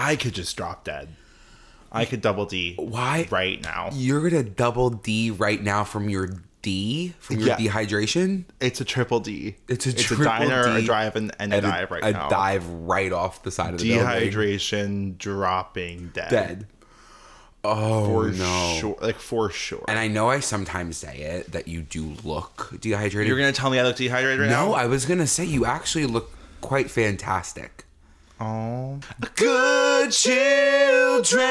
I could just drop dead. I could double D Why? right now. You're gonna double D right now from your D from your Yeah. dehydration. It's a triple D. It's a it's triple a diner, a D drive, and, and a dive right a now. A dive right off the side of the building. Dehydration, dropping dead. Dead. Oh For no. sure. Like for sure. And I know I sometimes say it that you do look dehydrated. You're gonna tell me I look dehydrated right no, now? No, I was gonna say you actually look quite fantastic. Oh. Good children.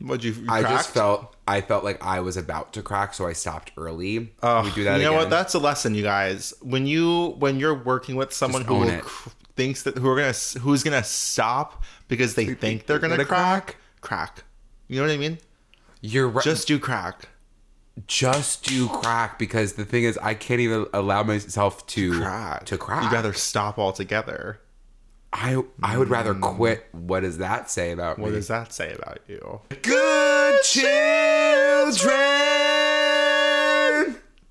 What'd you? you I just felt I felt like I was about to crack, so I stopped early. Ugh, we do that you know again. what? That's a lesson, you guys. When you when you're working with someone who own will it. cr- thinks that who are gonna who's gonna stop because they think they're gonna gonna crack, crack. You know what I mean? You're right. Just do crack. Just do crack because the thing is, I can't even allow myself to Crack. To crack. You'd rather stop altogether. I I would rather quit. What does that say about What me? What does that say about you? Good children.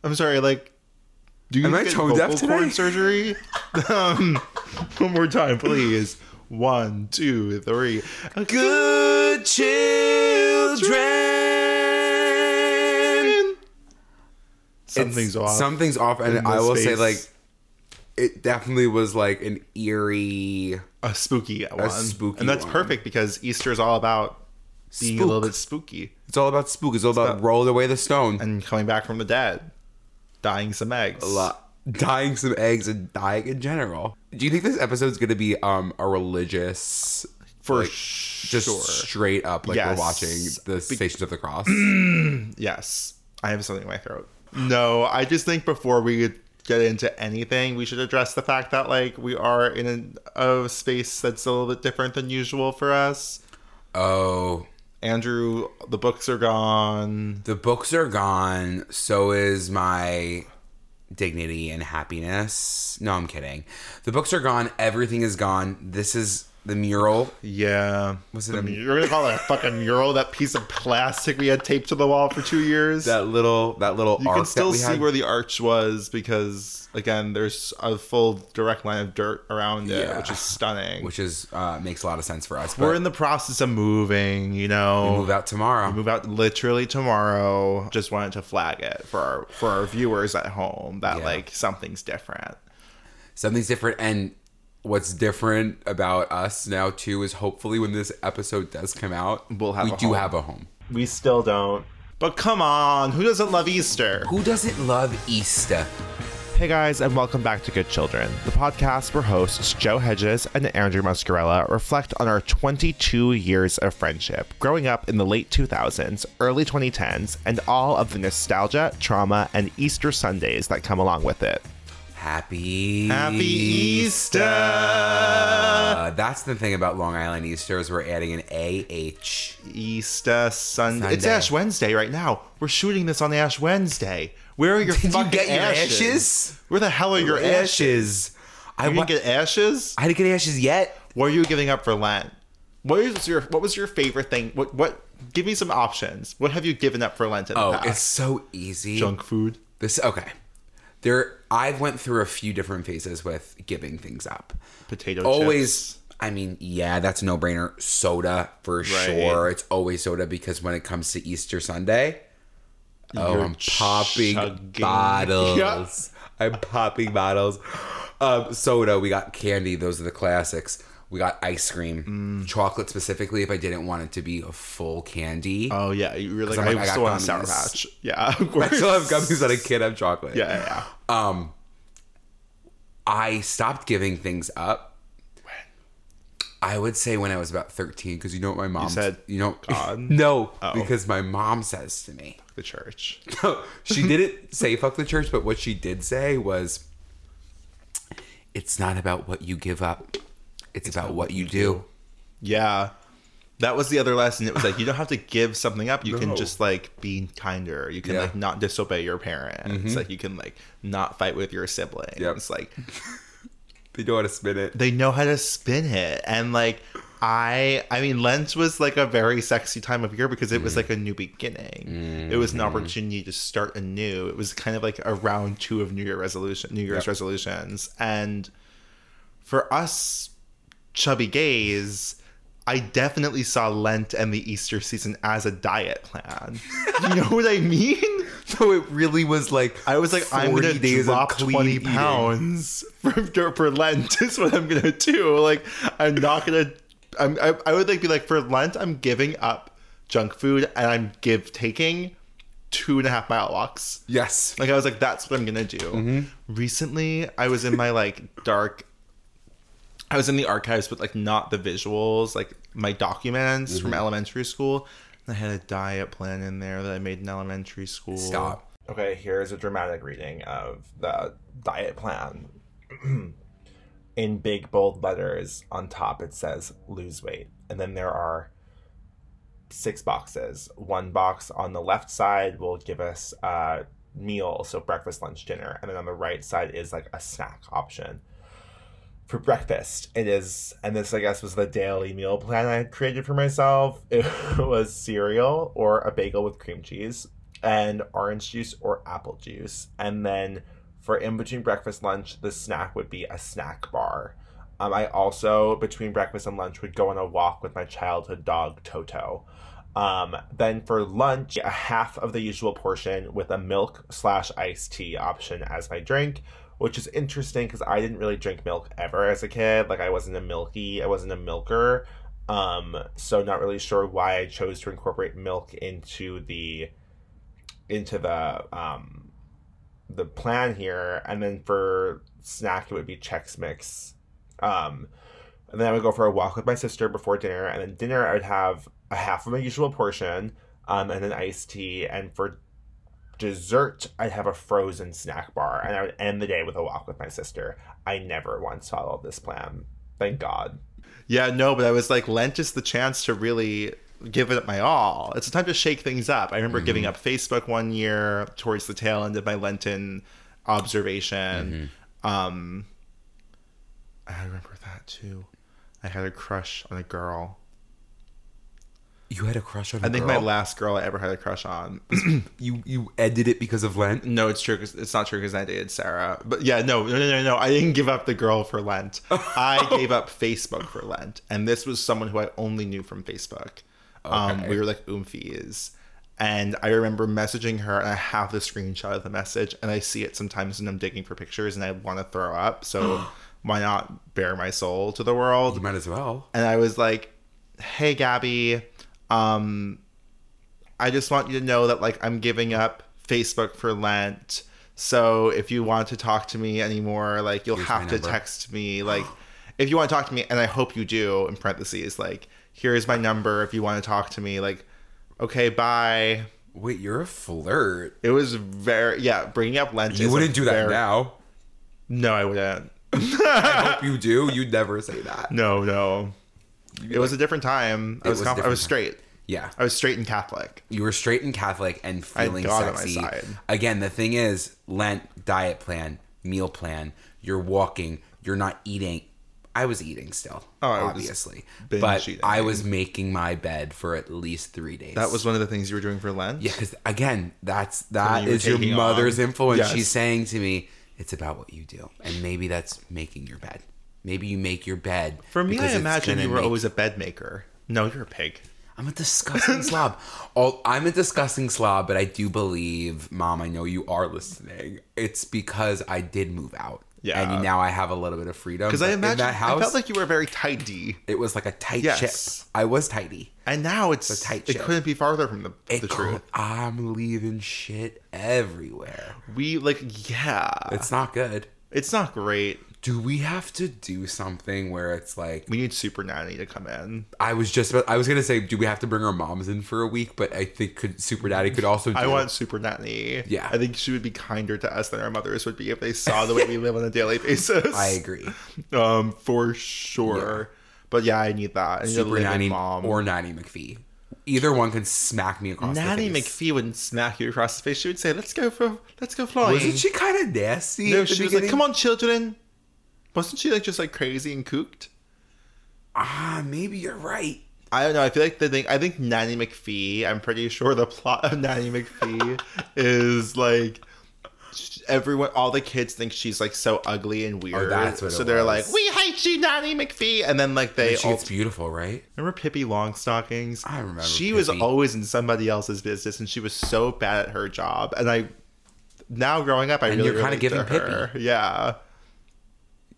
I'm sorry, like do you Am I get tone deaf vocal today? cord surgery? um, one more time, please. One, two, three. Good children. Something's off. Something's off, and I will say like it definitely was like an eerie. a spooky one. spooky and that's one. perfect because Easter is all about being a little bit spooky It's all about spook. It's all about about- roll away the stone. and coming back from the dead, dying some eggs. a lot. Dying some eggs and dying in general. Do you think this episode's gonna be um a religious for like, sure. just straight up like Yes. we're watching the Stations of the Cross? yes, I have something in my throat. No, I just think before we get into anything, we should address the fact that like we are in a, a space that's a little bit different than usual for us. oh, Andrew, the books are gone. the books are gone. So is my dignity and happiness. No, I'm kidding. The books are gone. Everything is gone. This is the mural. Yeah, Was it I a- you're gonna call it a fucking mural? That piece of plastic we had taped to the wall for two years. That little that little You can still we see had. where the arch was because again, there's a full direct line of dirt around it, Yeah. which is stunning. which is uh, makes a lot of sense for us. We're in the process of moving. You know, move out tomorrow. move out literally tomorrow. Just wanted to flag it for our for our viewers at home that Yeah. like something's different. something's different and what's different about us now too is hopefully when this episode does come out We'll have we do home. have a home We still don't. But come on, who doesn't love Easter? who doesn't love easter Hey guys, and welcome back to Good Children, the podcast where hosts Joe Hedges and Andrew Muscarella reflect on our 22 years of friendship, growing up in the late 2000s, early 2010s, and all of the nostalgia, trauma, and Easter Sundays that come along with it. Happy Happy Easter! that's the thing about long island easter is we're adding an ah Easter Sunday. It's Ash Wednesday right now. We're shooting this on Ash Wednesday. Where are your Did you fucking get your ashes? ashes? Where the hell are your ashes? ashes i You wa- didn't get ashes? i didn't get ashes yet What are you giving up for Lent? What is your What was your favorite thing? What What? Give me some options. What have you given up for Lent in the oh past? it's so easy junk food. this okay there i've went through a few different phases with giving things up. Potato always chips. i mean yeah that's a no-brainer. Soda for sure. It's always soda because when it comes to easter sunday oh You're i'm popping chugging. bottles. Yeah. i'm popping bottles. Um, soda we got candy. Those are the classics we got ice cream Mm. chocolate specifically if i didn't want it to be a full candy Oh yeah, you were like, I, I got still want Sour. Patch. Yeah, of i still have gummies that i can't have chocolate Yeah, yeah, yeah. um i stopped giving things up When? i would say when i was about 13 because you know what my mom said you know God? no Oh. because my mom says to me The church. No, she didn't say fuck the church but what she did say was it's not about what you give up it's, about, what you do Yeah. That was the other lesson. It was like you don't have to give something up. You can just like be kinder. You can Yeah. like not disobey your parents. Mm-hmm. Like you can like not fight with your siblings. Yep. It's like they know how to spin it they know how to spin it and like i i mean lent was like a very sexy time of year because it was like a new beginning it was an mm-hmm. opportunity to start anew it was kind of like a round two of new year resolution new year's Yep. resolutions and for us chubby gays, I definitely saw Lent and the Easter season as a diet plan. you know what I mean? So it really was like I was like, I'm 40 gonna days drop 20 eating. pounds for, for Lent is what I'm gonna do. Like, I'm not gonna. I'm, I, I would like be like for Lent, I'm giving up junk food and I'm give taking two and a half mile walks. Yes. Like I was like, that's what I'm gonna do. Mm-hmm. Recently, I was in my like dark. I was in the archives, but like not the visuals, like my documents from mm-hmm. elementary school. I had a diet plan in there that I made in elementary school. Stop. Okay, here's a dramatic reading of the diet plan. in big bold letters on top, it says lose weight, and then there are six boxes. One box on the left side will give us a meal, so breakfast, lunch, dinner, and then on the right side is like a snack option. For breakfast, it is, and this I guess was the daily meal plan I created for myself. It was cereal or a bagel with cream cheese, and orange juice or apple juice. And then for in between breakfast, lunch, the snack would be a snack bar. Um, I also, between breakfast and lunch, would go on a walk with my childhood dog, Toto. Um, then for lunch, a half of the usual portion with a milk slash iced tea option as my drink, which is interesting because I didn't really drink milk ever as a kid. Like I wasn't a milky, I wasn't a milker. Um, so not really sure why I chose to incorporate milk into the into the um the plan here. And then for snack, it would be Chex Mix. Um, and then I would go for a walk with my sister before dinner, and then dinner I would have a half of my usual portion, um, and an iced tea. And for dessert, I'd have a frozen snack bar, and I would end the day with a walk with my sister. I never once followed this plan. Thank God. Yeah, no, but I was like, Lent is the chance to really give it my all. It's a time to shake things up. I remember giving up Facebook one year towards the tail end of my Lenten observation. Um, I remember that too. I had a crush on a girl. You had a crush on I think girl? my last girl I ever had a crush on. you you ended it because of Lent. no, it's true. it's not true because I dated Sarah. But yeah, no, no, no, no, no. I didn't give up the girl for Lent. I gave up Facebook for Lent, and this was someone who I only knew from Facebook. Um, Okay. we were like oomfies. And I remember messaging her, and I have the screenshot of the message, and I see it sometimes when I'm digging for pictures, and I want to throw up. So why not bare my soul to the world? You might as well. and I was like, "Hey, Gabby, um, I just want you to know that like I'm giving up Facebook for Lent. So if you want to talk to me anymore, like you'll Here's have to number." text me. Like if you want to talk to me, and I hope you do. In parentheses, like here's my number if you want to talk to me. Like okay, bye. Wait, you're a flirt. It was very yeah. Bringing up Lent. You is wouldn't do that very- now. No, I wouldn't. I hope you do. You'd never say that. No, no. It was a different time. I was, was conf- I was time. straight. Yeah. I was straight and Catholic. You were straight and Catholic and feeling God on my sexy. side. Again, the thing is, Lent diet plan, meal plan. You're walking. You're not eating. I was eating still, Oh, obviously, but eating. I was making my bed for at least three days. That was one of the things you were doing for Lent. yeah, because again, that's that you is your mother's on. influence. Yes. She's saying to me, "It's about what you do," and maybe that's making your bed. Maybe you make your bed. For me, I imagine you were make- always a bed maker. No, you're a pig. I'm a disgusting slob. All, I'm a disgusting slob, but I do believe, Mom, I know you are listening. It's because I did move out. Yeah. And now I have a little bit of freedom. Because I imagine in that house, I felt like you were very tidy, it was like a tight Yes. ship. I was tidy. and now it's a tight ship. it ship. couldn't be farther from the, It the truth. I'm leaving shit everywhere. We like yeah, It's not good. it's not great. Do we have to do something where it's like We need Super Nanny to come in. I was just about I was gonna say, do we have to bring our moms in for a week? But I think could Super Daddy could also do I want Super Nanny. Yeah. I think she would be kinder to us than our mothers would be if they saw the way we live on a daily basis. I agree. um, for sure. But yeah, I need that. I need Super Nanny mom. or Nanny McPhee. Either one can smack me across Nanny the face. Nanny McPhee wouldn't smack you across the face. She would say, "Let's go for, let's go flying." Wasn't she kind of nasty? No, she was like, "Come on, children." Wasn't she like just like crazy and cooked? Ah, maybe you're right. I don't know. I feel like the thing. I think Nanny McPhee. I'm pretty sure the plot of Nanny McPhee is like everyone, all the kids think she's like so ugly and weird. Oh, that's what so they're was. like, "We hate you, Nanny McPhee," and then like they she all gets beautiful, right? remember Pippi Longstockings. I remember She was always in somebody else's business, and she was so bad at her job. And I now growing up, I And really you're relate to giving her. Yeah,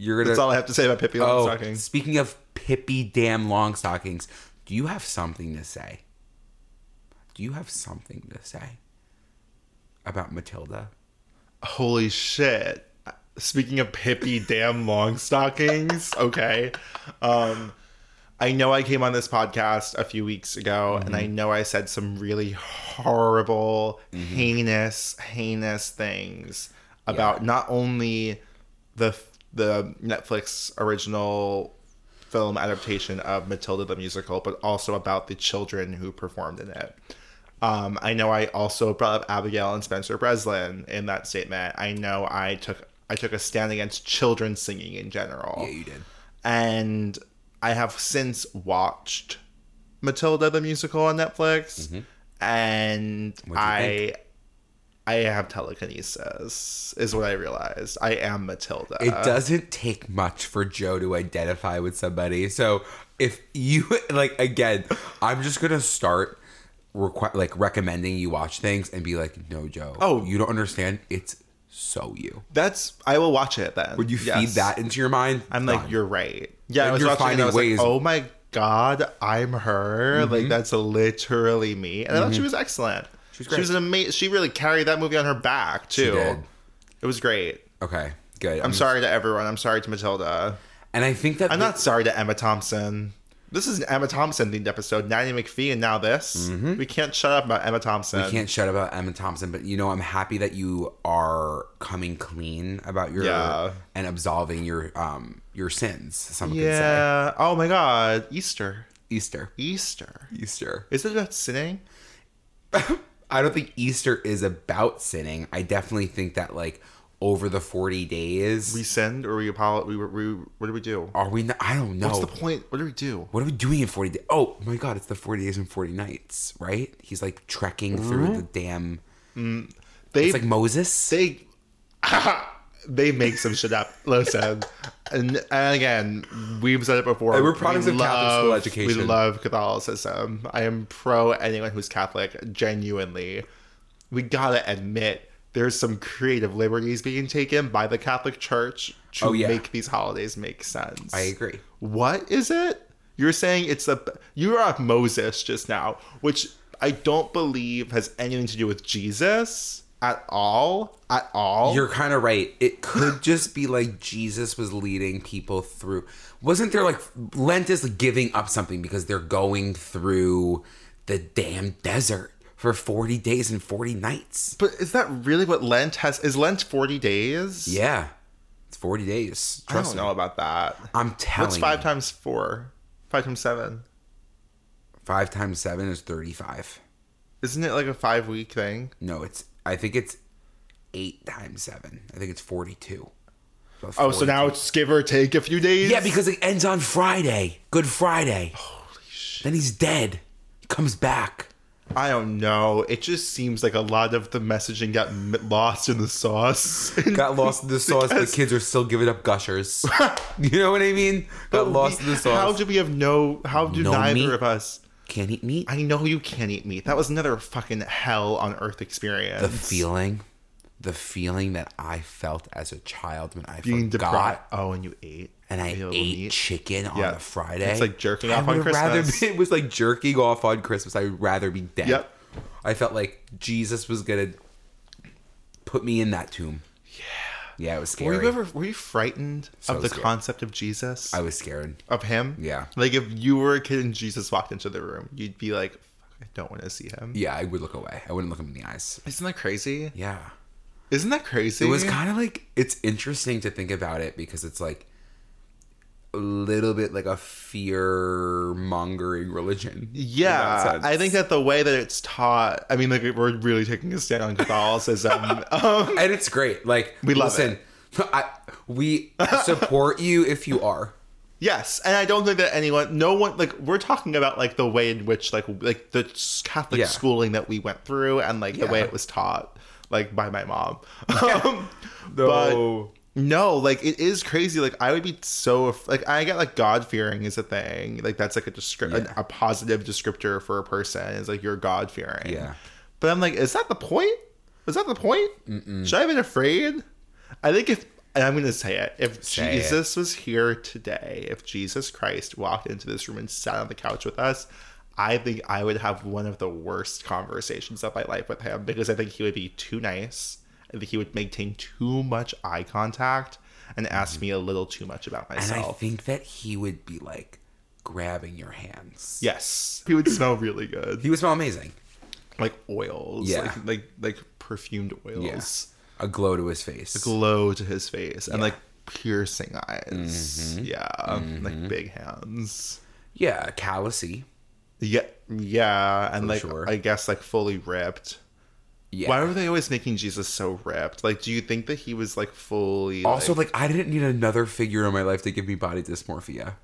You're gonna. that's all I have to say about Pippi oh, speaking of Pippi damn long stockings, do you have something to say? Do you have something to say about Matilda? Holy shit. Speaking of Pippi damn long stockings, okay. Um I know I came on this podcast a few weeks ago and I know I said some really horrible, heinous, heinous things about not only the the Netflix original film adaptation of Matilda the musical, but also about the children who performed in it. Um, I know I also brought up Abigail and Spencer Breslin in that statement. I know I took I took a stand against children singing in general. Yeah, you did. And I have since watched Matilda the musical on Netflix, and Mm-hmm. What'd I think? I have telekinesis is what I realized. I am Matilda. It doesn't take much for Joe to identify with somebody. So if you like, again, I'm just gonna start requ- like recommending you watch things and be like, no, Joe. Oh. you don't understand. It's so you. That's I will watch it then. Would you feed that into your mind? I'm like, you're right. Yeah, And I was you're I was finding like, oh my god, I'm her. Mm-hmm. Like that's literally me. And I thought she was excellent. She was was, great. an amazing. She really carried that movie on her back too. She did. It was great. okay, good. I'm sorry to everyone. I'm sorry to Matilda. and I think that I'm the- not sorry to Emma Thompson. This is an Emma Thompson themed episode. Nanny McPhee and now this. We can't shut up about Emma Thompson. Mm-hmm. We can't shut up about Emma Thompson, but you know, I'm happy that you are coming clean about your Yeah. and absolving your um your sins. Some could say Yeah. Oh my god. Easter. Easter, Easter. Easter. Is it about sinning? I don't think Easter is about sinning. I definitely think that like over the 40 days, We send or we apologize? We, we, what do we do? are we? Not, I don't know. What's the point? What do we do? what are we doing in 40 days? Oh my god, it's the 40 days and 40 nights, right? He's like trekking through the mm-hmm. damn. Mm, they It's like Moses. they they make some shit up. Listen, and, and again, we've said it before. And we're products of Catholic school education. We love Catholicism. I am pro anyone who's Catholic. Genuinely, we gotta admit there's some creative liberties being taken by the Catholic Church to Oh, yeah. make these holidays make sense. I agree. What is it? You're saying it's a you were off Moses just now, which I don't believe has anything to do with Jesus at all. At all. You're kind of right. It could just be like Jesus was leading people through. Wasn't there like Lent is giving up something because they're going through the damn desert for 40 days and 40 nights? but is that really what Lent has? Is Lent 40 days? Yeah. It's 40 days. I Trust don't me. know about that. I'm telling What's five you. times four? Five times seven. Five times seven is 35. Isn't it like a five week thing? No, it's, I think it's eight times seven. I think it's 42. About Oh, so now it's give or take a few days? Yeah, because it ends on Friday. Good Friday. Holy shit. Then he's dead. He comes back. I don't know. It just seems like a lot of the messaging got lost in the sauce. Got lost in the sauce. The kids are still giving up gushers. you know what I mean? Got lost in the sauce. How do we have no? How do No neither meat? of us? Can't eat meat. I know you can't eat meat. That was another fucking hell on earth experience. The feeling, the feeling that I felt as a child when I being forgot deprived. Oh, and you ate. and I ate meat? chicken on Yeah. a Friday. It's like jerking I off on Christmas. be- it was like jerking off on Christmas. I would rather be dead. Yep. I felt like Jesus was gonna put me in that tomb. Yeah. It was Were you ever were you frightened So of the scared. concept of Jesus? I was scared. of him? Yeah. Like if you were a kid and Jesus walked into the room, you'd be like, I don't want to see him. Yeah, I would look away. I wouldn't look him in the eyes. Isn't that crazy? Yeah. Isn't that crazy? It was kind of like it's interesting to think about it because it's like a little bit like a fear mongering religion. Yeah. I think that the way that it's taught, I mean, like we're really taking a stand on Catholicism. um, and it's great. Like We love listen, I, we support you if you are. yes, and I don't think that anyone, no one, like we're talking about like the way in which like like the Catholic Yeah. schooling that we went through and like the way it was taught. like by my mom. Um, But no, like it is crazy. Like I would be so like I get like God fearing is a thing. Like that's like a descri- Yeah. a, a positive descriptor for a person. Is like you're God fearing. Yeah. But I'm like, is that the point? Is that the point? Should I have been afraid? I think if and I'm gonna say it, if Say it. Jesus was here today, if Jesus Christ walked into this room and sat on the couch with us, I think I would have one of the worst conversations of my life with him because I think he would be too nice. Think he would maintain too much eye contact and ask me a little too much about myself. And I think that he would be like grabbing your hands. yes, he would smell really good, He would smell amazing. like oils, Yeah. like like like perfumed oils. Yes. A glow to his face. A glow to his face and like piercing eyes. Mm-hmm. Yeah, like big hands. yeah, callousy. Yeah, yeah, and For like sure. I guess like fully ripped. Yeah. Why were they always making Jesus so ripped? Like, do you think that he was like fully also, like, I didn't need another figure in my life to give me body dysmorphia.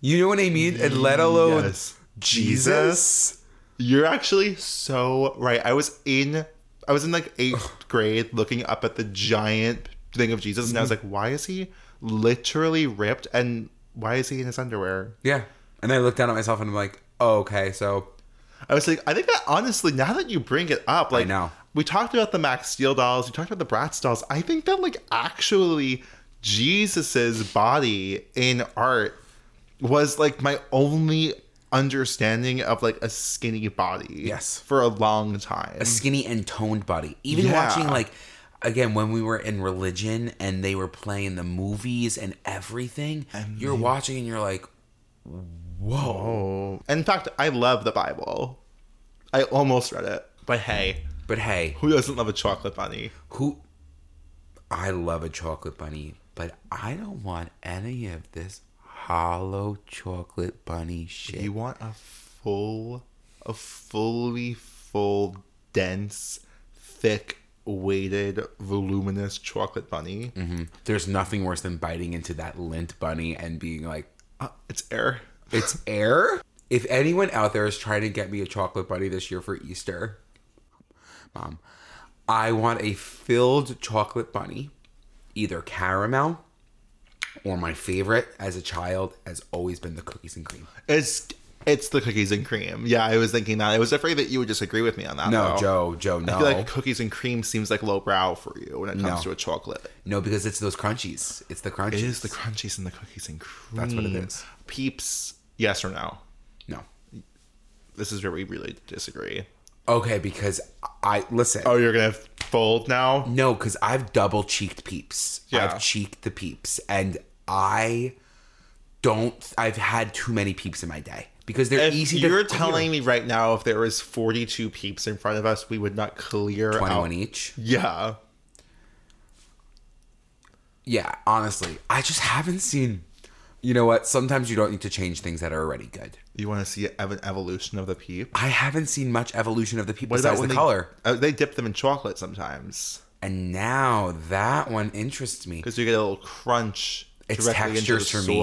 You know what I mean? And let alone Yes. Jesus. You're actually so right. I was in, I was in like eighth grade, looking up at the giant thing of Jesus, and I was Mm-hmm. like, why is he literally ripped, and why is he in his underwear? Yeah. And I looked down at myself and I'm like, oh, okay, so I was like, I think that honestly, now that you bring it up, like, know. we talked about the Max Steel dolls, we talked about the Bratz dolls. I think that, like, actually, Jesus's body in art was like my only understanding of like a skinny body. Yes. for a long time. a skinny and toned body. Even Yeah. watching like again when we were in religion and they were playing the movies and everything, you're watching and you're like, whoa. in fact, I love the Bible. I almost read it, but hey, But hey, who doesn't love a chocolate bunny? who? I love a chocolate bunny, but I don't want any of this hollow chocolate bunny shit. You want a full, a fully full, dense, thick, weighted, voluminous chocolate bunny. Mhm. There's nothing worse than biting into that Lindt bunny and being like, Uh, it's air. It's air. If anyone out there is trying to get me a chocolate bunny this year for Easter, mom, I want a filled chocolate bunny, either caramel or my favorite as a child has always been the cookies and cream. It's it's the cookies and cream. Yeah, I was thinking that. I was afraid that you would disagree with me on that. No, though. Joe, Joe, no. I feel like cookies and cream seems like lowbrow for you when it comes No. to a chocolate. no, because it's those crunchies. It's the crunchies. It is the crunchies and the cookies and cream. That's what it is. Peeps, yes or no? No. This is where we really disagree. Okay, because I listen. Oh, you're gonna fold now? No, because I've double cheeked peeps. Yeah. I've cheeked the peeps, and I don't. I've had too many peeps in my day because they're If easy. to you're telling me right now, if there was 42 peeps in front of us, we would not clear twenty-one out. each. Yeah. Yeah, honestly, I just haven't seen. You know what? Sometimes you don't need to change things that are already good. You want to see an evolution of the peep? I haven't seen much evolution of the peep What besides the they, color. Uh, they dip them in chocolate sometimes And now that one interests me. because you get a little crunch. It's textures for me.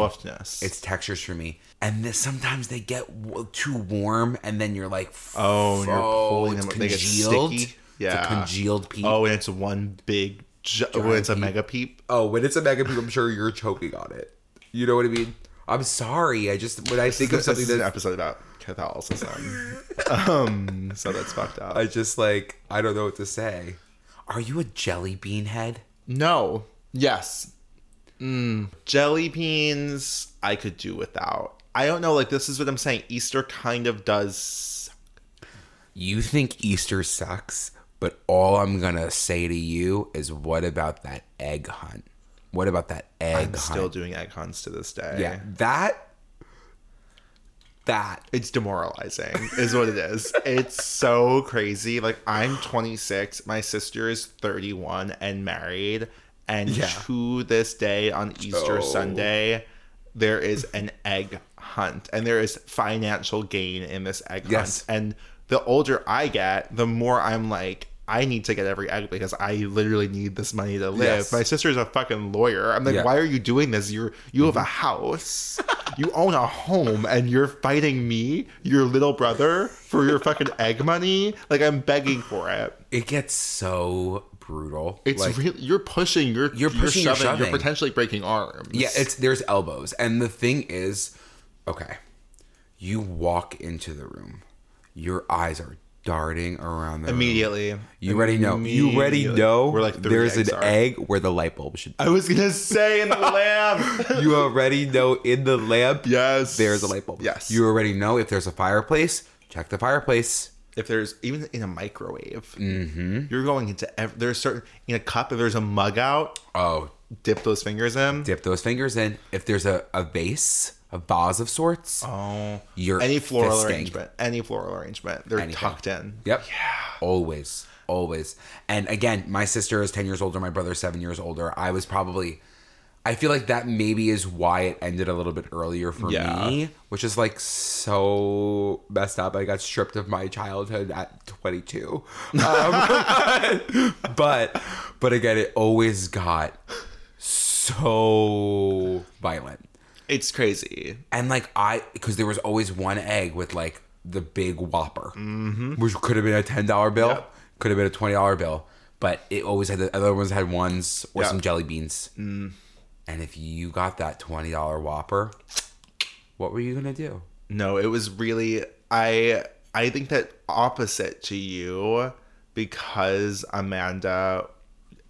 It's textures for me. And then sometimes they get w- too warm, and then you're like, Oh, and you're pulling it's them- they get congealed. sticky? It's Yeah. a congealed peep. oh, and it's one big. Ju- when it's a peep. mega peep. Oh, when it's a mega peep, I'm sure you're choking on it. You know what I mean? I'm sorry. I just when I think of This something is an episode about Catholicism. um, so that's fucked up. I just like I don't know what to say. Are you a jelly bean head? No. Yes. Mm. Jelly beans, I could do without. I don't know. Like this is what I'm saying. Easter kind of does. You think Easter sucks, but all I'm gonna say to you is, what about that egg hunt? What about that egg I'm hunt? still doing egg hunts to this day. yeah, that that It's demoralizing, is what it is. It's so crazy. Like I'm 26, my sister is 31 and married, and Yeah. to this day on Easter Oh. Sunday, there is an egg hunt, and there is financial gain in this egg Yes. hunt. And the older I get, the more I'm like. I need to get every egg because I literally need this money to live. Yes. My sister's a fucking lawyer. I'm like, Yeah. why are you doing this? You're you have a mm-hmm. house. you own a home and you're fighting me, your little brother, for your fucking egg money. Like I'm begging for it. It gets so brutal. It's like, really you're pushing, you're You're pushing, you're shoving, you're shoving. potentially breaking arms. Yeah, it's there's elbows, and the thing is, okay, you walk into the room, your eyes are darting around the room. immediately. You already know. You already know. Where like there's an are. egg where the light bulb should. Be. I was gonna say in the lamp. you already know in the lamp. yes. There's a light bulb. Yes. You already know if there's a fireplace. Check the fireplace. If there's even in a microwave, mm-hmm. you're going into ev- there's certain in a cup. If there's a mug out, Oh, dip those fingers in. dip those fingers in. If there's a, a vase, a vase of sorts, Oh, you're any floral fisting. arrangement, any floral arrangement, they're Anything. tucked in. Yep. Yeah. Always. Always. And again, my sister is 10 years older, my brother's 7 years older. I was probably I feel like that maybe is why it ended a little bit earlier for Yeah. me, which is like so messed up. I got stripped of my childhood at 22. Um, but but again, it always got so violent. It's crazy. And like I, because there was always one egg with like the big Whopper, which could have been a ten dollar bill, Yep. could have been a twenty dollar bill, but it always had the other ones had ones or Yeah. some jelly beans. And if you got that twenty dollar Whopper, what were you gonna do? No, it was really I I think that opposite to you because Amanda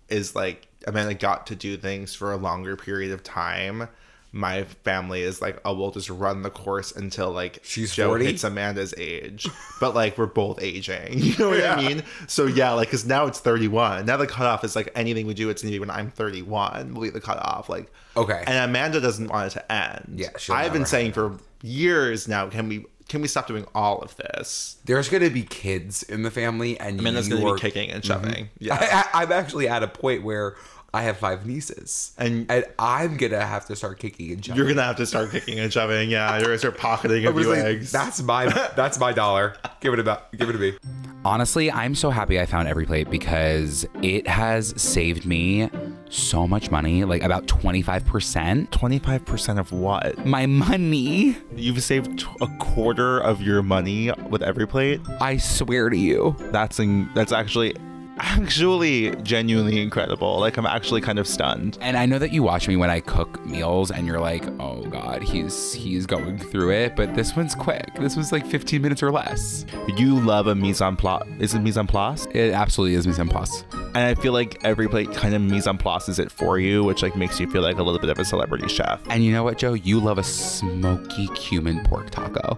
is like Amanda got to do things for a longer period of time. My family is like, oh, we'll just run the course until like She's Joe 40? hits Amanda's age, but like we're both aging. You know what I mean? So yeah, like because now it's thirty one. Now the cutoff is like anything we do, it's gonna be when I'm thirty one. Will be the cutoff. Like Okay. and Amanda doesn't want it to end. Yeah, I've been saying for years now. Can we can we stop doing all of this? There's gonna be kids in the family, and Amanda's going to be kicking and mm-hmm. shoving. I, Yeah, I, I'm actually at a point where I have five nieces, And- and I'm gonna have to start kicking and shoving. you're gonna have to start kicking and shoving. Yeah, you're gonna start pocketing a I was few like, eggs. That's my that's my dollar. Give it about give it to me. Honestly, I'm so happy I found EveryPlate because it has saved me so much money, like about 25%. Twenty five percent of what? My money, You've saved t- a quarter of your money with EveryPlate. I swear to you. That's in, that's actually actually genuinely incredible. Like I'm actually kind of stunned. And I know that you watch me when I cook meals and you're like, "Oh god, he's he's going through it." But this one's quick. This was like 15 minutes or less. You love a mise en place. Is it mise en place? It absolutely is mise en place. And I feel like EveryPlate kind of mise en places it for you, which like makes you feel like a little bit of a celebrity chef. And you know what, Joe? You love a smoky cumin pork taco.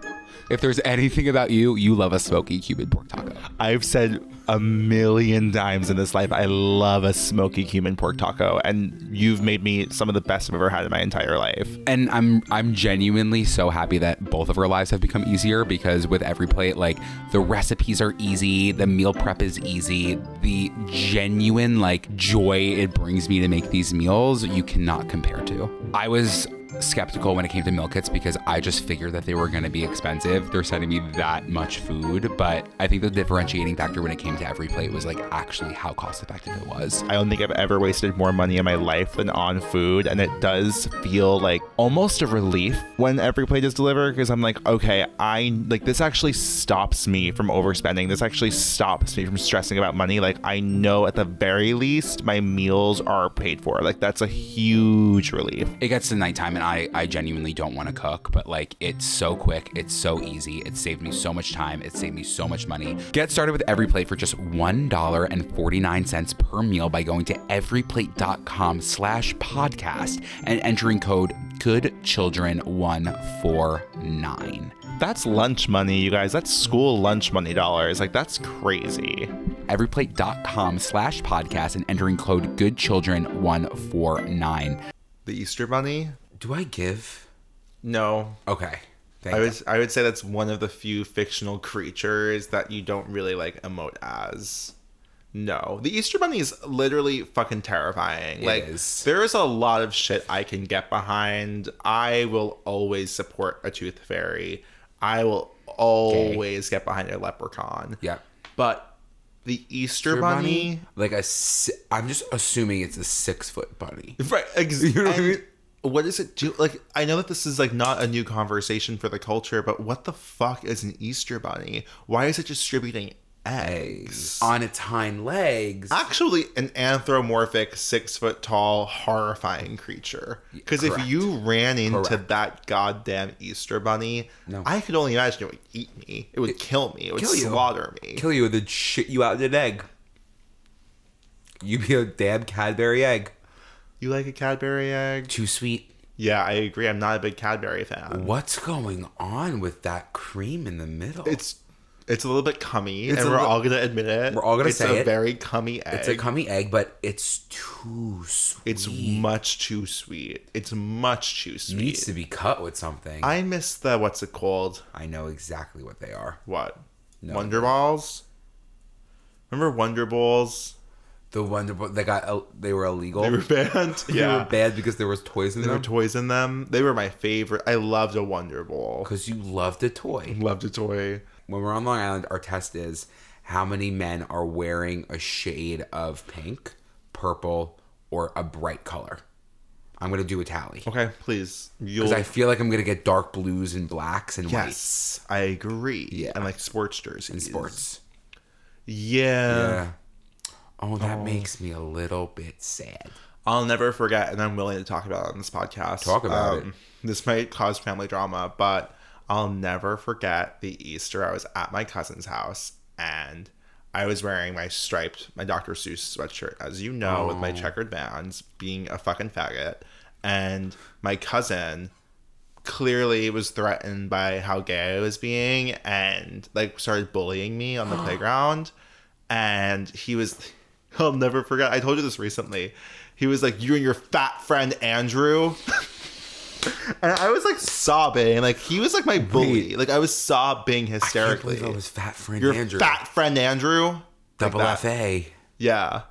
If there's anything about you, you love a smoky Cuban pork taco. I've said a million times in this life, I love a smoky Cuban pork taco, and you've made me some of the best I've ever had in my entire life. and I'm I'm genuinely so happy that both of our lives have become easier because with EveryPlate like the recipes are easy, the meal prep is easy, the genuine like joy it brings me to make these meals you cannot compare to. I was skeptical when it came to meal kits because I just figured that they were going to be expensive. They're sending me that much food, but I think the differentiating factor when it came to EveryPlate was like actually how cost effective it was. I don't think I've ever wasted more money in my life than on food, and it does feel like almost a relief when EveryPlate is delivered because I'm like, okay, I like this actually stops me from overspending. This actually stops me from stressing about money. Like I know at the very least my meals are paid for. Like that's a huge relief. it gets to nighttime and I, I genuinely don't want to cook, but like it's so quick, it's so easy, it saved me so much time, it saved me so much money. Get started with EveryPlate for just $1.49 per meal by going to everyplate.com slash podcast and entering code goodchildren149. That's lunch money, you guys. That's school lunch money dollars. Like that's crazy. Everyplate.com slash podcast and entering code goodchildren149. The Easter bunny? Do I give? No. Okay. Thank I would I would say that's one of the few fictional creatures that you don't really like emote as. No, the Easter Bunny is literally fucking terrifying. like is. there is a lot of shit I can get behind. I will always support a tooth fairy. I will always get behind a leprechaun. Yeah. But the Easter, Your bunny, like a. I'm just assuming it's a six foot bunny. right? Ex- You know what I mean? What does it do? Like, I know that this is like not a new conversation for the culture, but what the fuck is an Easter bunny? Why is it distributing eggs? on its hind legs. Actually, an anthropomorphic, six foot tall, horrifying creature. Because if you ran into Correct. that goddamn Easter bunny, No. I could only imagine it would eat me. It would kill me. It would kill you. slaughter me. Kill you, then shit you out in an egg. you'd be a damn Cadbury egg. You like a Cadbury egg? Too sweet. Yeah, I agree. I'm not a big Cadbury fan. What's going on with that cream in the middle? It's it's a little bit cummy, It's and we're li- all gonna admit it. We're all gonna it's say a it. very cummy egg. it's a cummy egg, but it's too sweet. It's much too sweet. It's much too sweet. It needs to be cut with something. I miss the what's it called? I know exactly what they are. What? No. Wonder Balls. Remember Wonder Balls? The Wonder Boy, they got they were illegal. They were banned. yeah, They were bad because there was toys in there were toys in them. They were my favorite. I loved a Wonder Ball. Because you loved a toy. Loved a toy. When we're on Long Island, our test is how many men are wearing a shade of pink, purple, or a bright color. I'm gonna do a tally Okay, please. Because I feel like I'm gonna get dark blues and blacks and whites yes, I agree. Yeah. and like sports jerseys in sports. Yeah. Yeah. Oh, that oh. makes me a little bit sad. I'll never forget, and I'm willing to talk about it on this podcast. Talk about it. Um, this might cause family drama, but I'll never forget the Easter. I was at my cousin's house, and I was wearing my striped, my Dr. Seuss sweatshirt, as you know, with my Oh. checkered bands, being a fucking faggot. And my cousin clearly was threatened by how gay I was being, and like started bullying me on the playground. And he was, I'll never forget. I told you this recently. He was like, "You and your fat friend Andrew." And I was like sobbing, like he was like my bully. Like I was sobbing I can't hysterically. believe I was fat friend Your Andrew. fat friend Andrew. Like Double that. FA. Yeah.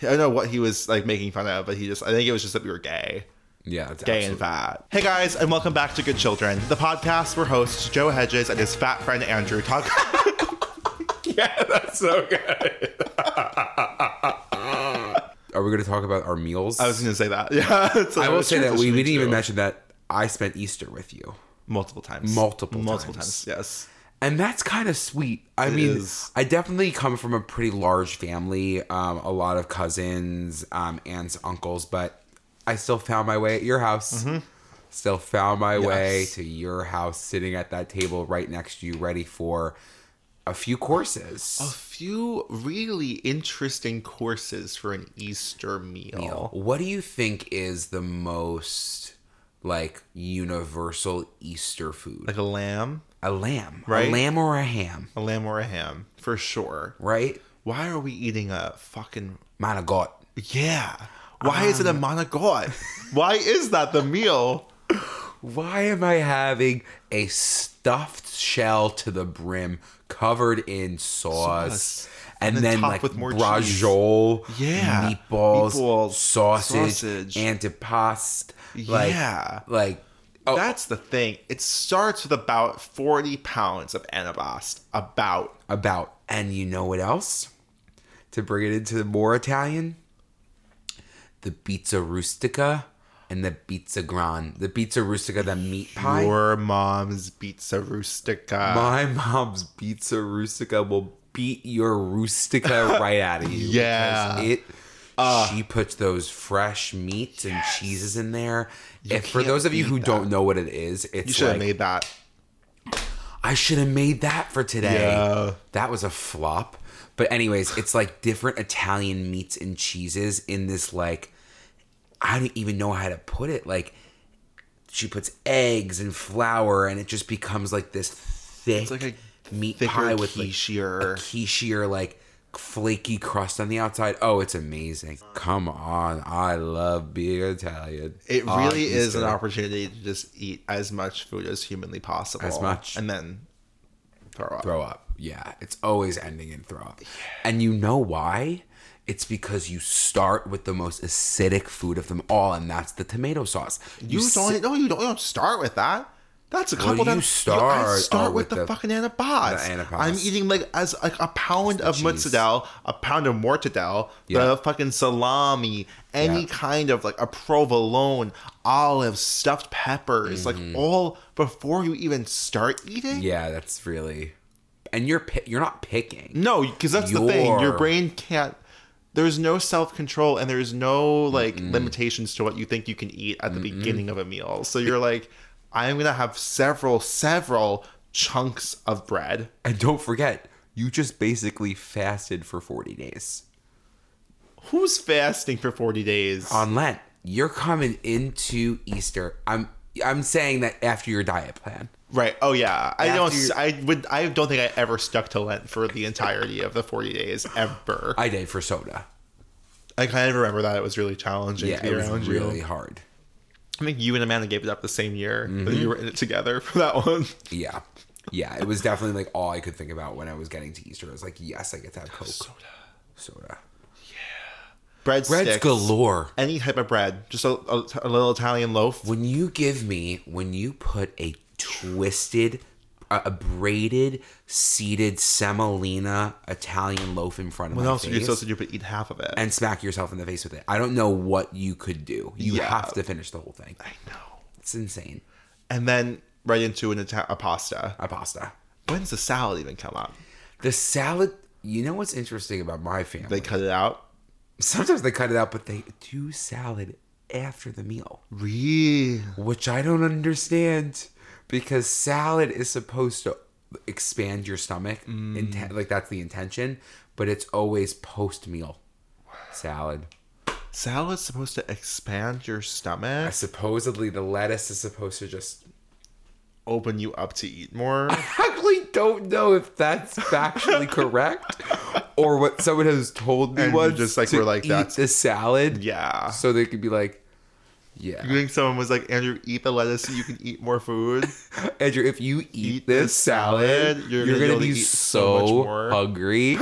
I don't know what he was like making fun of, but he just I think it was just that we were gay. Yeah, it's Gay absolutely- and fat. Hey guys, and welcome back to Good Children, the podcast where hosts Joe Hedges and his fat friend Andrew talk Yeah, that's so good. Are we going to talk about our meals? I was gonna say that. Yeah. so I will say that we, we didn't even mention that I spent Easter with you. multiple times. Multiple multiple times. times. Yes. And that's kind of sweet. I It mean, is. I definitely come from a pretty large family, um, a lot of cousins, um, aunts, uncles, but I still found my way at your house. Still found my way to your house, sitting at that table right next to you, ready for a few courses. A few really interesting courses for an Easter meal. What do you think is the most like universal Easter food? Like a lamb, a lamb, Right? A lamb or a ham, a lamb or a ham, for sure. right? Why are we eating a fucking God. yeah? Why is it a Um, monogot? Why is that the meal? Why am I having a stuffed shell to the brim covered in sauce, Sauce. and, And then then, like with more braciole, Yeah. meatballs, Meatballs, sausage, sausage. antipasto, like, Yeah. like oh, That's the thing. It starts with about 40 pounds of antipasto. About. about. And you know what else? To bring it into the more Italian, the pizza rustica and the pizza grande. The pizza rustica, the meat pie. Your mom's pizza rustica. My mom's pizza rustica will beat your rustica right out of you. Yeah. it. she puts those fresh meats and cheeses in there. if for those of you who that. don't know what it is, it's you should have like made that. I should have made that for today. Yeah. That was a flop. But anyways, it's like different Italian meats and cheeses in this like I don't even know how to put it. Like she puts eggs and flour and it just becomes like this thick like a meat pie with like quichier- a quichier like flaky crust on the outside. Oh, it's amazing. Come on. I love being Italian. It really is an opportunity to just eat as much food as humanly possible. As much. And then throw up. throw up. Yeah, it's always ending in throw up. And you know why? It's because you start with the most acidic food of them all, and that's the tomato sauce. You, sit- don't. No, you don't. You don't start with that. That's a Well, couple you times. start, I start with, with the, the- fucking anapas. the anapas. I'm eating like as like a pound of cheese. mozzarella, a pound of mortadella, Yeah. the fucking salami, any Yeah. kind of like a provolone, olives, stuffed peppers, like all before you even start eating. Mm-hmm. Yeah, that's really. And you're pi- you're not picking. No, because that's the thing. Your- brain can't. There's no self control and there's no like limitations to what you think you can eat at the beginning of a meal. So you're like, I'm gonna have several, several chunks of bread. And don't forget, you just basically fasted for 40 days. Who's fasting for 40 days? On Lent, you're coming into Easter. I'm I'm saying that after your diet plan. Right. Oh yeah. I don't. I would. I don't think I ever stuck to Lent for the entirety of the 40 days ever. I did for soda. I kind of remember that it was really challenging Yeah, to be it was really you. hard. I think you and Amanda gave it up the same year Mm-hmm. that you were in it together for that one. Yeah. Yeah, it was definitely like all I could think about when I was getting to Easter. I was like, yes, I get to have Coke. Soda. Soda. Yeah, bread Bread's sticks. galore. any type of bread, just a, a, a little Italian loaf. When you give me, when you put a twisted, a, a braided, seeded semolina Italian loaf in front of What my else are you face supposed to do but eat half of it? and smack yourself in the face with it, I don't know what you could do. You Yeah. have to finish the whole thing. I know. It's insane. And then right into an Ita- a pasta. A pasta. When's the salad even come up? The salad. You know what's interesting about my family? They cut it out. Sometimes they cut it out, but they do salad after the meal. Really? which I don't understand because salad is supposed to expand your stomach, inten- mm. like that's the intention, but it's always post meal salad. Salad's supposed to expand your stomach, Supposedly, the lettuce is supposed to just. open you up to eat more. I actually don't know if that's factually correct or what someone has told me And you just, like, were like, eat "That's- the salad, yeah. so they could be like, yeah, You think someone was like, Andrew, eat the lettuce so you can eat more food? Andrew, if you eat, Eat this this salad, salad, you're, you're gonna, gonna be be able to eat so so hungry. you're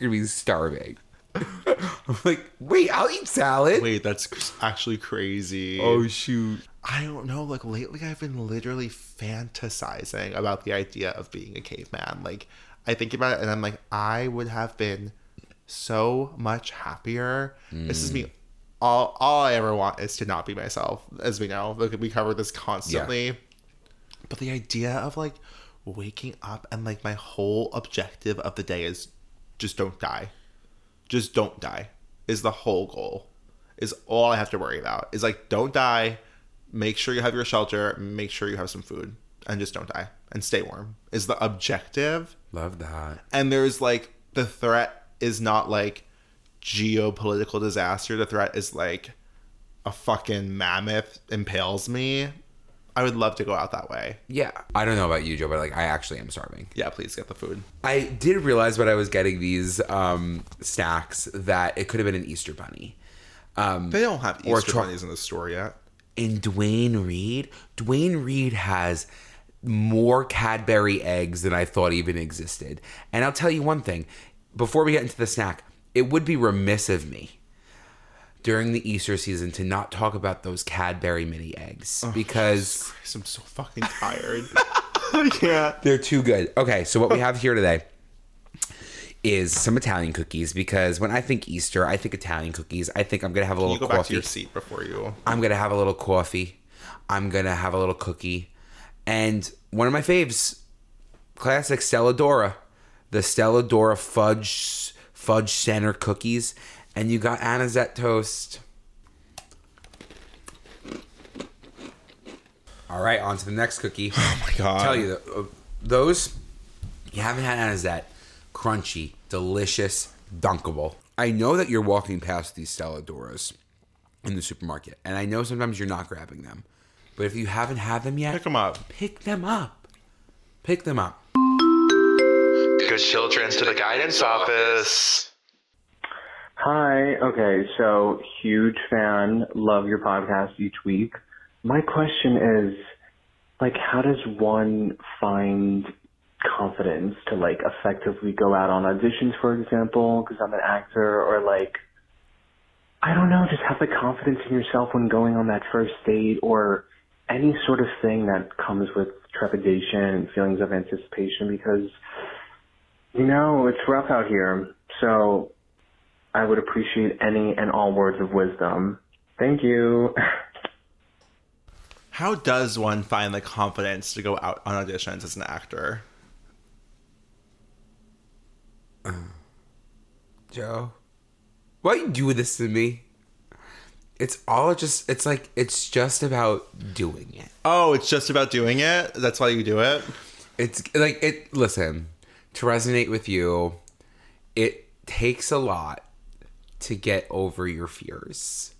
gonna be starving. I'm like, wait, I'll eat salad. Wait, that's actually crazy. Oh shoot. I don't know. Like lately, I've been literally fantasizing about the idea of being a caveman. Like, I think about it and I'm like, I would have been so much happier. This is me. Mm. All, all I ever want is to not be myself, as we know. Like, we cover this constantly. But the idea of like waking up and like my whole objective of the day is just don't die. Just don't die is the whole goal. Is all I have to worry about. Is like don't die, make sure you have your shelter, make sure you have some food, and just don't die and stay warm. Is the objective. Love that. And there's like the threat is not like geopolitical disaster. The threat is like a fucking mammoth impales me. I would love to go out that way. Yeah. I don't know about you, Joe, but like I actually am starving. Yeah, please get the food. I did realize when I was getting these um snacks that it could have been an Easter bunny. Um They don't have Easter tro- bunnies in the store yet. in Duane Reade, Duane Reade has more Cadbury eggs than I thought even existed. And I'll tell you one thing before we get into the snack, it would be remiss of me during the Easter season to not talk about those Cadbury mini eggs oh, because Christ, I'm so fucking tired. I can't. they're too good. Okay, so what we have here today is some Italian cookies because when I think Easter, I think Italian cookies. I think I'm gonna have a You little go back to coffee. your seat before you. I'm gonna have a little coffee. I'm gonna have a little cookie, and one of my faves, classic Stella D'oro, the Stella D'oro fudge fudge center cookies, and you got anisette toast. All right, on to the next cookie. Oh my god. tell you uh, those you haven't had anisette, crunchy, delicious, dunkable. I know that you're walking past these Stella D'oros in the supermarket, and I know sometimes you're not grabbing them, but if you haven't had them yet, Pick them up. pick them up. Pick them up. Good children to the guidance office. Hi. Okay, so huge fan. Love your podcast each week. My question is, like, how does one find confidence to like effectively go out on auditions, for example, because I'm an actor, or like, I don't know, just have the confidence in yourself when going on that first date, or any sort of thing that comes with trepidation and feelings of anticipation because, you know, it's rough out here. So I would appreciate any and all words of wisdom. Thank you. How does one find the confidence to go out on auditions as an actor? Joe, why you do this to me? It's all just. It's like it's just about doing it. Oh, it's just about doing it. That's why you do it. It's like it. Listen, to resonate with you, it takes a lot to get over your fears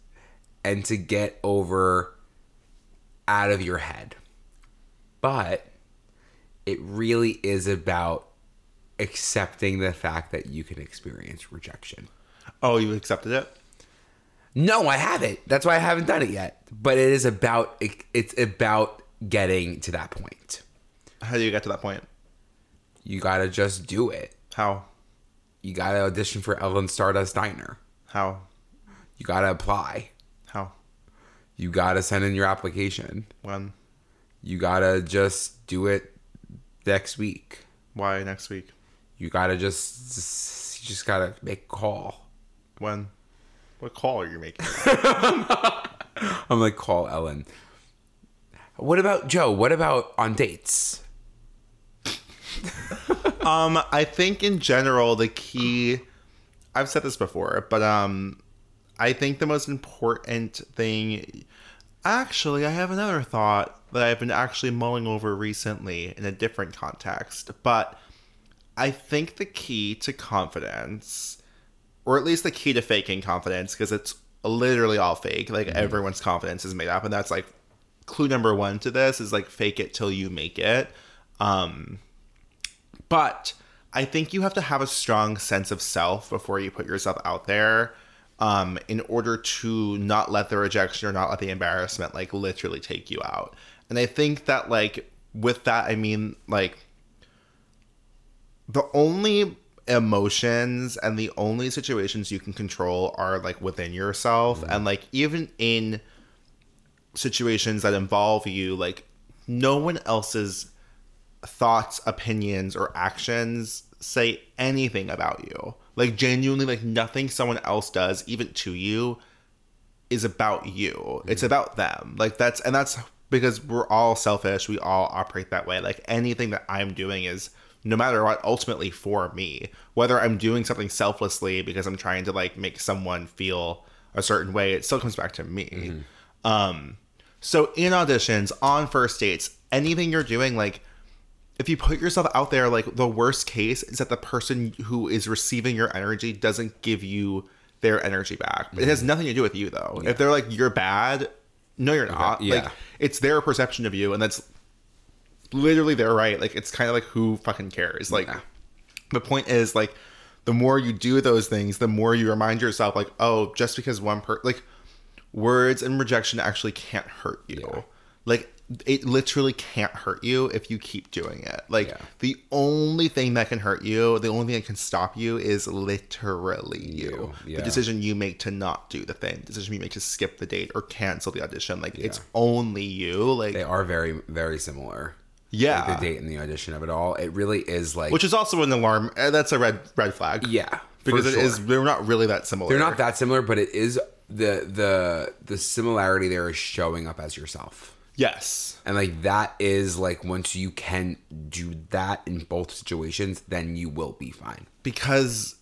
and to get over out of your head. But it really is about accepting the fact that you can experience rejection. Oh, you accepted it. No, I haven't. That's why I haven't done it yet. But it is about it, it's about getting to that point. How do you get to that point? You got to just do it. How? You got to audition for Ellen Stardust Diner. How? You got to apply. How? You got to send in your application. When? You got to just do it next week. Why next week? You got to just you just got to make a call. When? What call are you making? I'm like call Ellen. What about Joe? What about on dates? Um, I think in general the key I've said this before, but um I think the most important thing actually I have another thought that I've been actually mulling over recently in a different context, but I think the key to confidence or at least the key to faking confidence because it's literally all fake. Like everyone's confidence is made up and that's like clue number 1 to this is like fake it till you make it. Um but I think you have to have a strong sense of self before you put yourself out there um, in order to not let the rejection or not let the embarrassment like literally take you out. And I think that like with that, I mean like the only emotions and the only situations you can control are like within yourself. And like even in situations that involve you, like no one else's thoughts, opinions, or actions say anything about you. Like genuinely, like nothing someone else does, even to you, is about you. It's about them. Like that's and that's because we're all selfish. We all operate that way. Like anything that I'm doing is no matter what ultimately for me. Whether I'm doing something selflessly because I'm trying to like make someone feel a certain way, it still comes back to me. Um so in auditions, on first dates, anything you're doing like if you put yourself out there, like the worst case is that the person who is receiving your energy doesn't give you their energy back. It has mm-hmm. nothing to do with you though. If they're like you're bad, no, you're not. yeah. Like it's their perception of you, and that's literally their right. Like it's kind of like who fucking cares. Like Yeah. the point is like the more you do those things, the more you remind yourself like, oh, just because one per like words and rejection actually can't hurt you. Like it literally can't hurt you if you keep doing it. Like Yeah. the only thing that can hurt you, the only thing that can stop you is literally you. yeah. The decision you make to not do the thing, the decision you make to skip the date or cancel the audition. Like it's only you. Like They are very very similar. yeah. Like the date and the audition of it all. It really is like Which is also an alarm. uh, That's a red red flag. yeah, because for it sure. is. They're not really that similar. They're not that similar, but it is the the the similarity there is showing up as yourself. Yes. And like that is like once you can do that in both situations, then you will be fine. because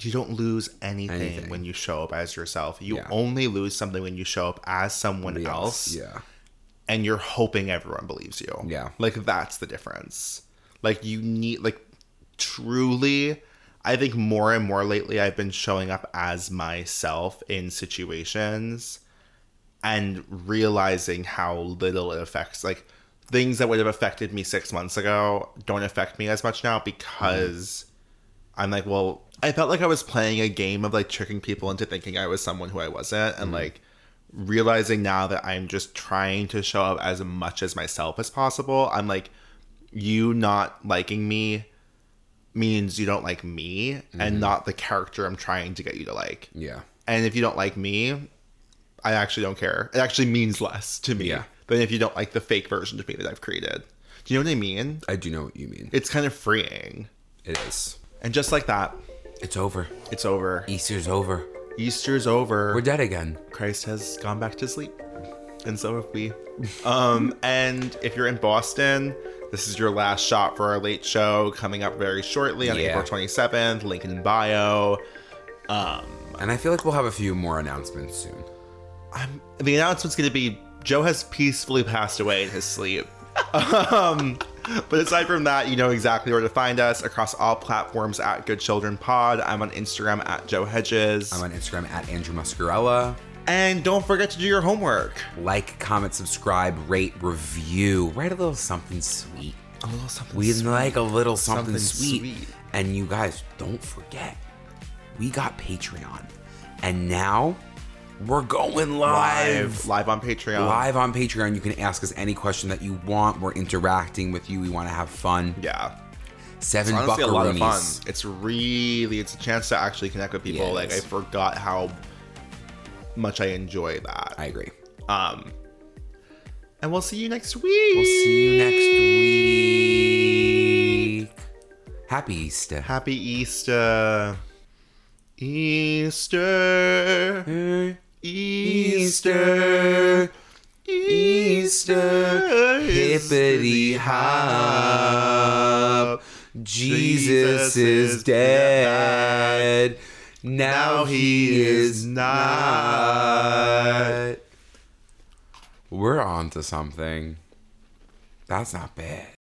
you don't lose anything, Anything. when you show up as yourself. You Yeah. only lose something when you show up as someone Somebody else, Yeah. and you're hoping everyone believes you. Yeah. Like that's the difference. Like you need like truly I think more and more lately I've been showing up as myself in situations and realizing how little it affects like things that would have affected me 6 months ago don't affect me as much now because I'm like, well, I felt like I was playing a game of like tricking people into thinking I was someone who I wasn't and mm-hmm. like realizing now that I'm just trying to show up as much as myself as possible. I'm like you not liking me means you don't like me and mm-hmm. not the character I'm trying to get you to like. Yeah. And if you don't like me, I actually don't care. It actually means less to me Yeah. than if you don't like the fake version of me that I've created. Do you know what I mean? I do know what you mean. It's kind of freeing. It is. And just like that, It's over. it's over. Easter's over. Easter's over. We're dead again. Christ has gone back to sleep. And so have we. Um, and if you're in Boston, this is your last shot for our late show coming up very shortly on Yeah. April 27th. Link in bio. And I feel like we'll have a few more announcements soon. I'm, the announcement's going to be Joe has peacefully passed away in his sleep. um, but aside from that, you know exactly where to find us across all platforms at Good Children Pod. I'm on Instagram at Joe Hedges. I'm on Instagram at Andrew Muscarella. and don't forget to do your homework. Like, comment, subscribe, rate, review. Write a little something sweet. A little something We sweet. like a little something, Something sweet. sweet. And you guys, don't forget, we got Patreon. And now we're going live. live, live on Patreon. Live on Patreon. You can ask us any question that you want. We're interacting with you. We want to have fun. Yeah. Seven It's honestly a lot of fun. It's really it's a chance to actually connect with people. Like I forgot how much I enjoy that. I agree. Um and we'll see you next week. We'll see you next week. Happy Easter. Happy Easter. Easter. Easter. Easter. Hippity hop. Jesus is dead. Now he is not. We're on to something. That's not bad.